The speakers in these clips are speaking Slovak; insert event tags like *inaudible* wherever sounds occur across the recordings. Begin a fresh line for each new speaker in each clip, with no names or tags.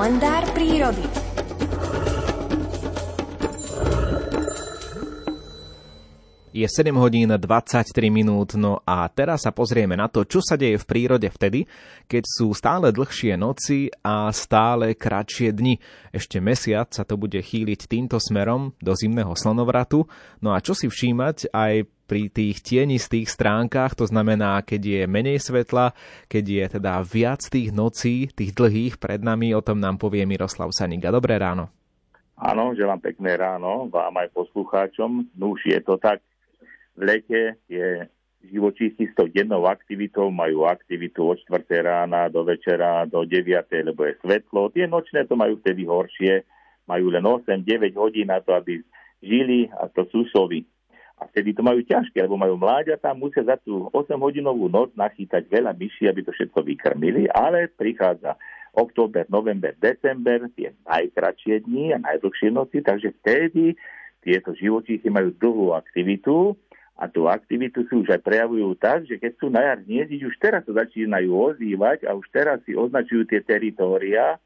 Kalendár prírody.
Je 7 hodín 23 minút, no a teraz sa pozrieme na to, čo sa deje v prírode vtedy, keď sú stále dlhšie noci a stále kratšie dni. Ešte mesiac sa to bude chýliť týmto smerom do zimného slnovratu, no a čo si všímať aj pri tých tienistých stránkach, to znamená, keď je menej svetla, keď je teda viac tých nocí, tých dlhých pred nami, o tom nám povie Miroslav Saniga. Dobré ráno.
Áno, želám pekné ráno vám aj poslucháčom. No už je to tak, v lete je živočíchy s tou dennou aktivitou, majú aktivitu od 4. rána do večera, do 9. lebo je svetlo. Tie nočné to majú vtedy horšie, majú len 8-9 hodín na to, aby žili a to sú sovy. A vtedy to majú ťažké, lebo majú mláďatá, musia za tú 8-hodinovú noc nachýtať veľa myší, aby to všetko vykrmili, ale prichádza október, november, december, tie najkračšie dni a najdlhšie noci, takže vtedy tieto živočíchy majú dlhú aktivitu a tú aktivitu si už aj prejavujú tak, že keď sú na jar hniezdiť, už teraz sa začínajú ozývať a už teraz si označujú tie teritória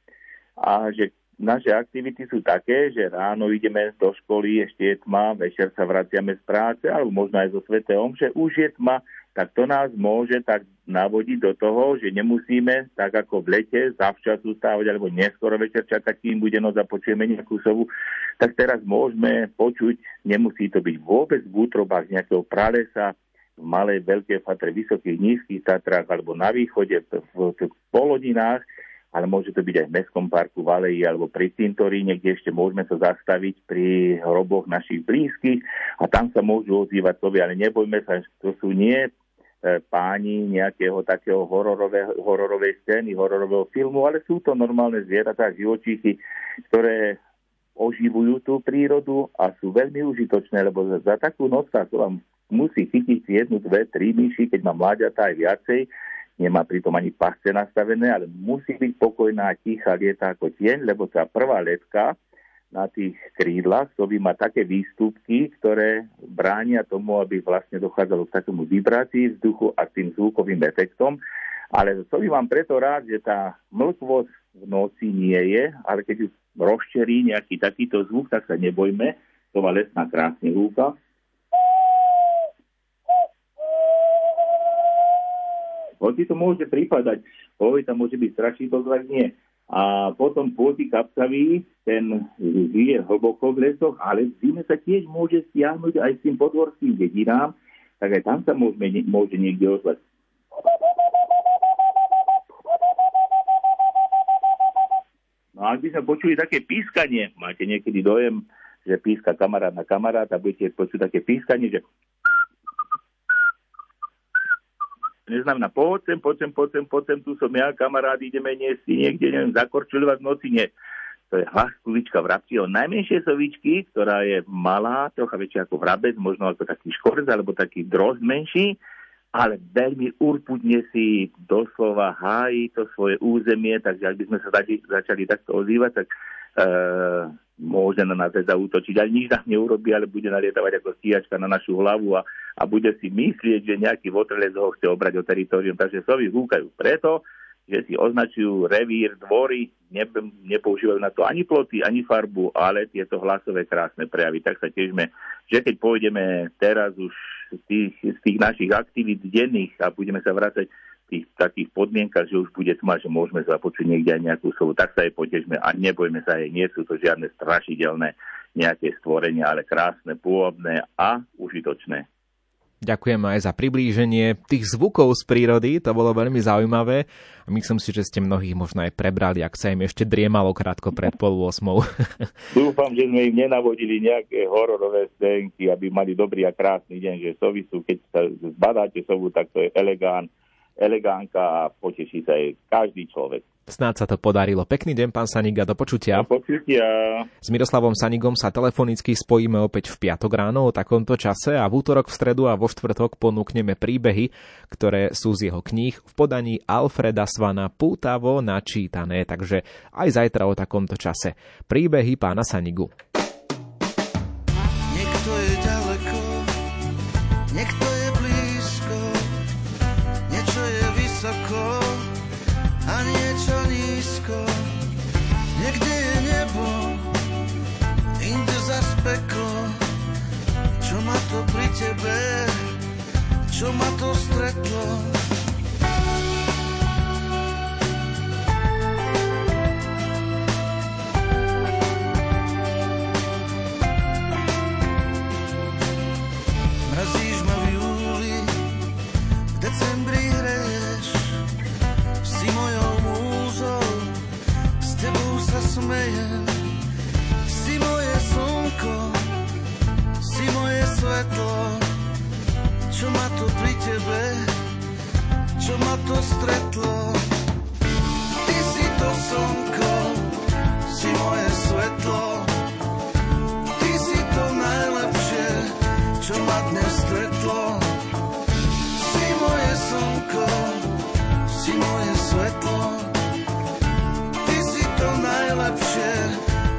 a že naše aktivity sú také, že ráno ideme do školy, ešte je tma, večer sa vraciame z práce, alebo možno aj zo Svete Omše, už je tma, tak to nás môže tak navodiť do toho, že nemusíme, tak ako v lete, zavčas ustávať, alebo neskoro večer čakať, kým bude noc a počujeme nejakú sovu, tak teraz môžeme počuť, nemusí to byť vôbec v útrobách nejakého pralesa, v malej, veľkej fatre, vysokých, nízkych Tatrách alebo na východe, v, v, polodinách, ale môže to byť aj v Mestskom parku, v Aleji alebo pri Cintoríne, kde ešte môžeme sa zastaviť pri hroboch našich blízkych a tam sa môžu ozývať sovy, ale nebojme sa, to sú nie e, páni nejakého takého hororovej, scény, hororového filmu, ale sú to normálne zvieratá, živočíchy, ktoré oživujú tú prírodu a sú veľmi užitočné, lebo za takú noc sa vám musí chytiť jednu, dve, tri myši, keď má mláďatá aj viacej, nemá pritom ani pasce nastavené, ale musí byť pokojná, tichá, lieta ako tieň, lebo tá prvá letka na tých krídlach, by má také výstupky, ktoré bránia tomu, aby vlastne dochádzalo k takému vibrácii vzduchu a tým zvukovým efektom. Ale to by vám preto rád, že tá mlkvosť v noci nie je, ale keď ju rozčerí nejaký takýto zvuk, tak sa nebojme, to má lesná krásne húka. Hoci to môže pripadať, povie tam môže byť strašný pozvať, nie. A potom pôty kapcavý, ten žije hlboko v lesoch, ale v zime sa tiež môže stiahnuť aj s tým podvorským dedinám, tak aj tam sa môže, môže niekde ozvať. No a ak by sme počuli také pískanie, máte niekedy dojem, že píska kamarát na kamaráta, budete počuť také pískanie, že neznamená poď sem, poď sem, poď sem, poď sem, tu som ja, kamarát, ideme nie si niekde, neviem, zakorčuľovať v noci, nie. To je hlas kulička vrabci, o najmenšie sovičky, ktorá je malá, trocha väčšia ako vrabec, možno ako taký škorz, alebo taký drozd menší, ale veľmi urputne si doslova hájí to svoje územie, takže ak by sme sa začali, takto ozývať, tak e, môže na nás zautočiť. Ale nič nám neurobí, ale bude nalietavať ako stíhačka na našu hlavu a, a bude si myslieť, že nejaký votrelec ho chce obrať o teritorium. Takže sovy húkajú preto, že si označujú revír, dvory, ne, nepoužívajú na to ani ploty, ani farbu, ale tieto hlasové krásne prejavy. Tak sa tiežme, že keď pôjdeme teraz už z tých, z tých našich aktivít denných a budeme sa vrácať v tých takých podmienkach, že už bude tma, že môžeme započuť niekde aj nejakú sovu, tak sa jej potežme a nebojme sa jej, nie sú to žiadne strašidelné nejaké stvorenia, ale krásne, pôvodné a užitočné.
Ďakujem aj za priblíženie tých zvukov z prírody, to bolo veľmi zaujímavé myslím si, že ste mnohých možno aj prebrali, ak sa im ešte driemalo krátko pred pol 8. *laughs*
Dúfam, že sme im nenavodili nejaké hororové scénky, aby mali dobrý a krásny deň, že sovi sú, keď sa zbadáte sovu, tak to je elegán, elegánka a poteší sa aj každý človek.
Snáď sa to podarilo. Pekný deň, pán Saniga, do počutia.
Do počutia.
S Miroslavom Sanigom sa telefonicky spojíme opäť v piatok ráno o takomto čase a v útorok, v stredu a vo štvrtok ponúkneme príbehy, ktoré sú z jeho kníh v podaní Alfreda Svana pútavo načítané, takže aj zajtra o takomto čase. Príbehy pána Sanigu. Niekto je ďaleko, niekto je
čo ma to stretlo. To stretlo. Ty si to slnko, si moje svetlo, ty si to najlepšie, čo ma dnes stretlo. Si moje slnko, si moje svetlo, ty si to najlepšie,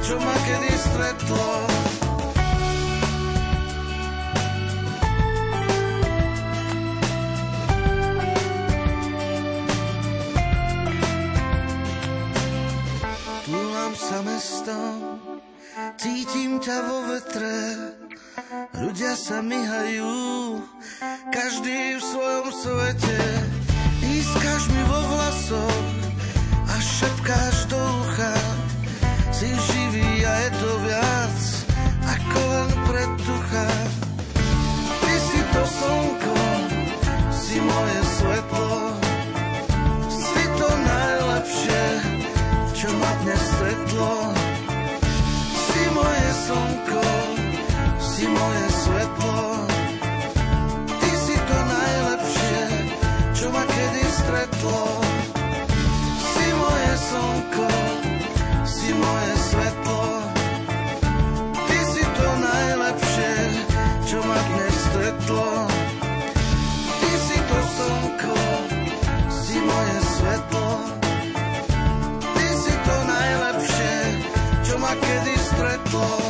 čo ma kedy stretlo. Sa mestom, cítim ťa vo vetre, ľudia sa myhajú, každý v svojom svete. Ískaš mi vo vlasoch a šepkáš do ucha, si živý a je to viac, ako len predtucha. people.